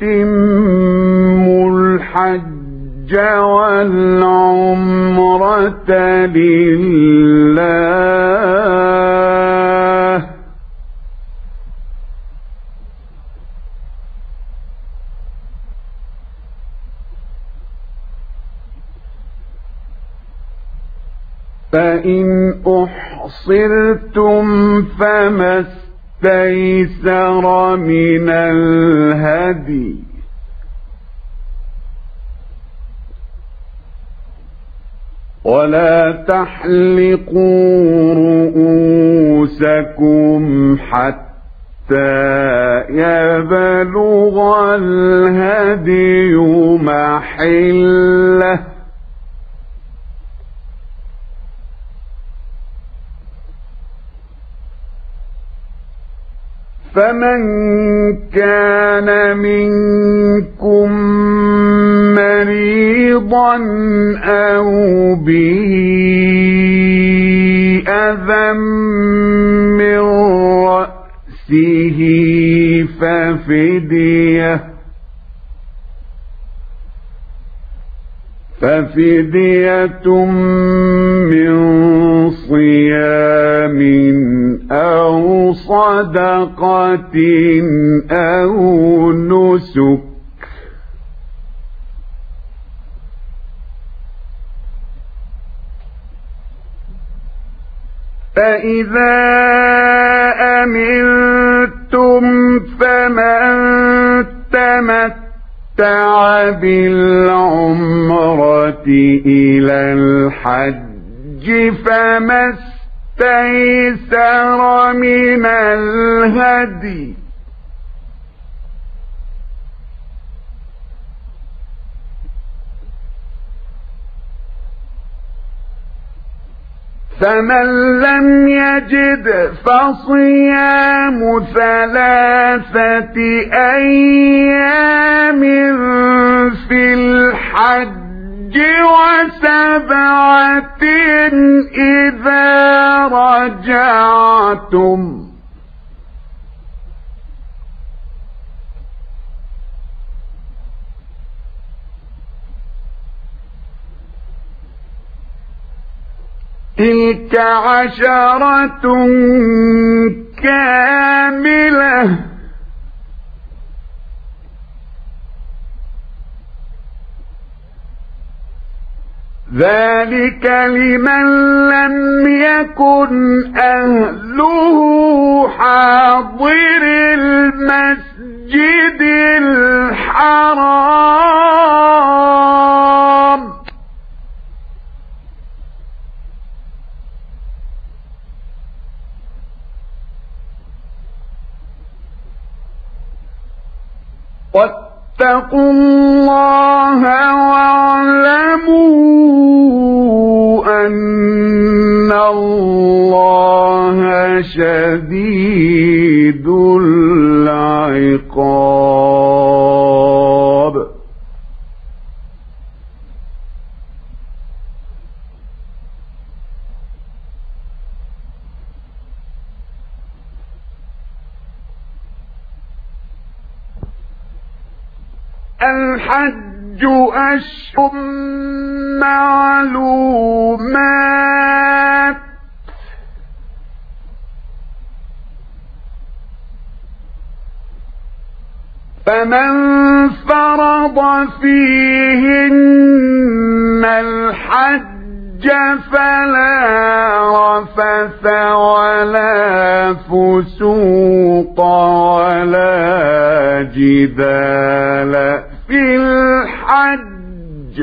وأتموا الحج والعمرة لله فإن أحصرتم فما استيسر من الهدي. ولا تحلقوا رؤوسكم حتى يبلغ الهدي محلة. فمن كان منكم مريضا أو به أذى من رأسه ففدية ففدية من صيام صدقة أو نسك فإذا أمنتم فمن تمتع بالعمرة إلى الحج فما استيسر من الهدي. فمن لم يجد فصيام ثلاثة أيام في الحج وسبعة إذا رجعتم. تلك عشرة كاملة. ذلك لمن لم يكن أهله حاضر المسجد الحرام. واتقوا الله واعلموا أن الله شديد العقاب الحج أشهر معلومات. فمن فرض فيهن الحج فلا رفث ولا فسوق ولا جدال في الحج.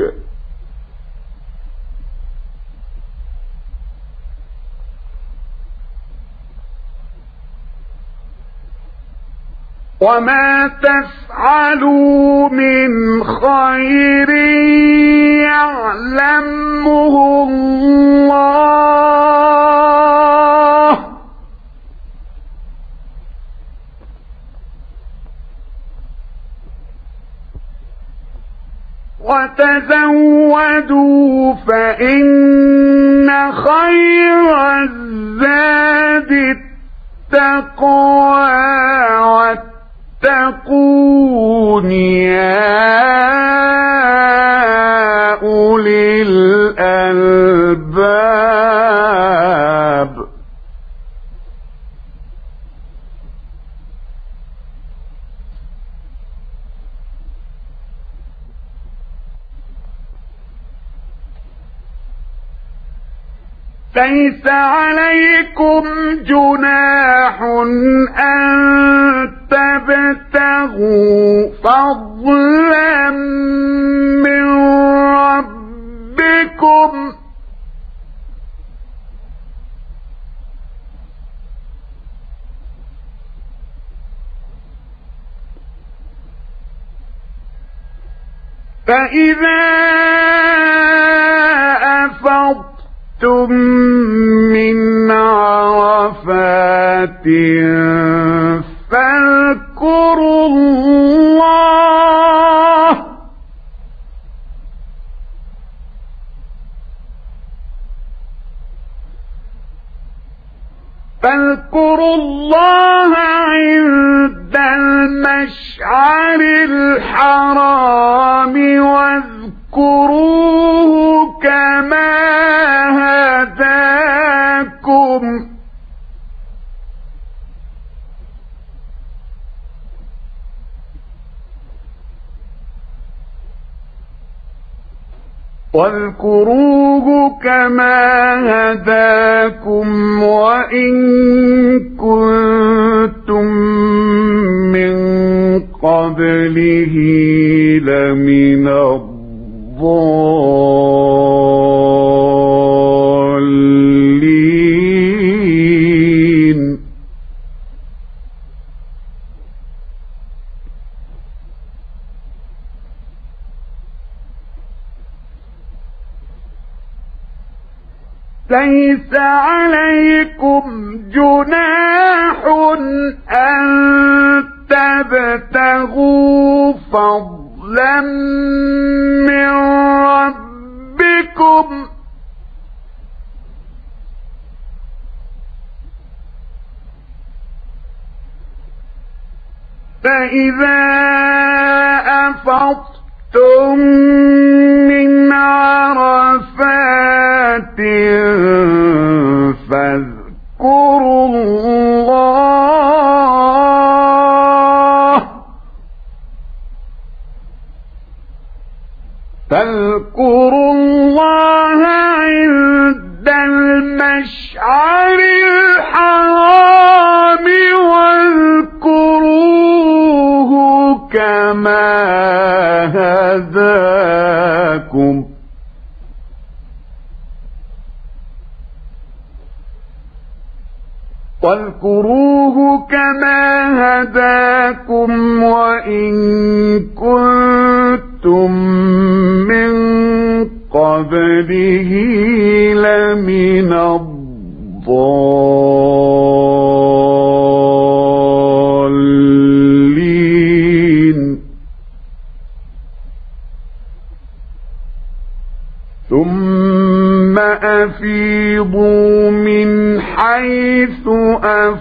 وما تفعلوا من خير يعلمه الله. وتزودوا فإن خير الزاد التقوى. فاتقون يا ليس عليكم جناح أن تبتغوا فضلا من ربكم. فإذا أفضتم من عرفات فاذكروا الله فاذكروا الله عند المشعر الحرام واذكروه واذكروه كما هداكم وإن كنتم من قبله لمن الضالين. عليكم جناح أن تبتغوا فضلا من ربكم. فإذا أفضتم من عرفات فاذكروا الله. فاذكروا الله عند المشعر الحرام واذكروه كما هداكم. واذكروه كما هداكم وإن كنتم من قبله لمن الضالين.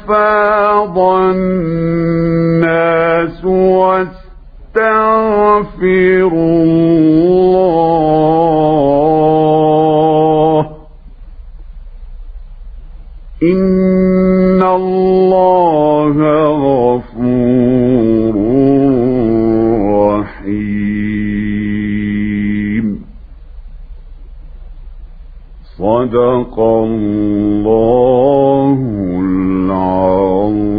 أفاض الناس واستغفروا الله. إن الله غفور رحيم. صدق الله com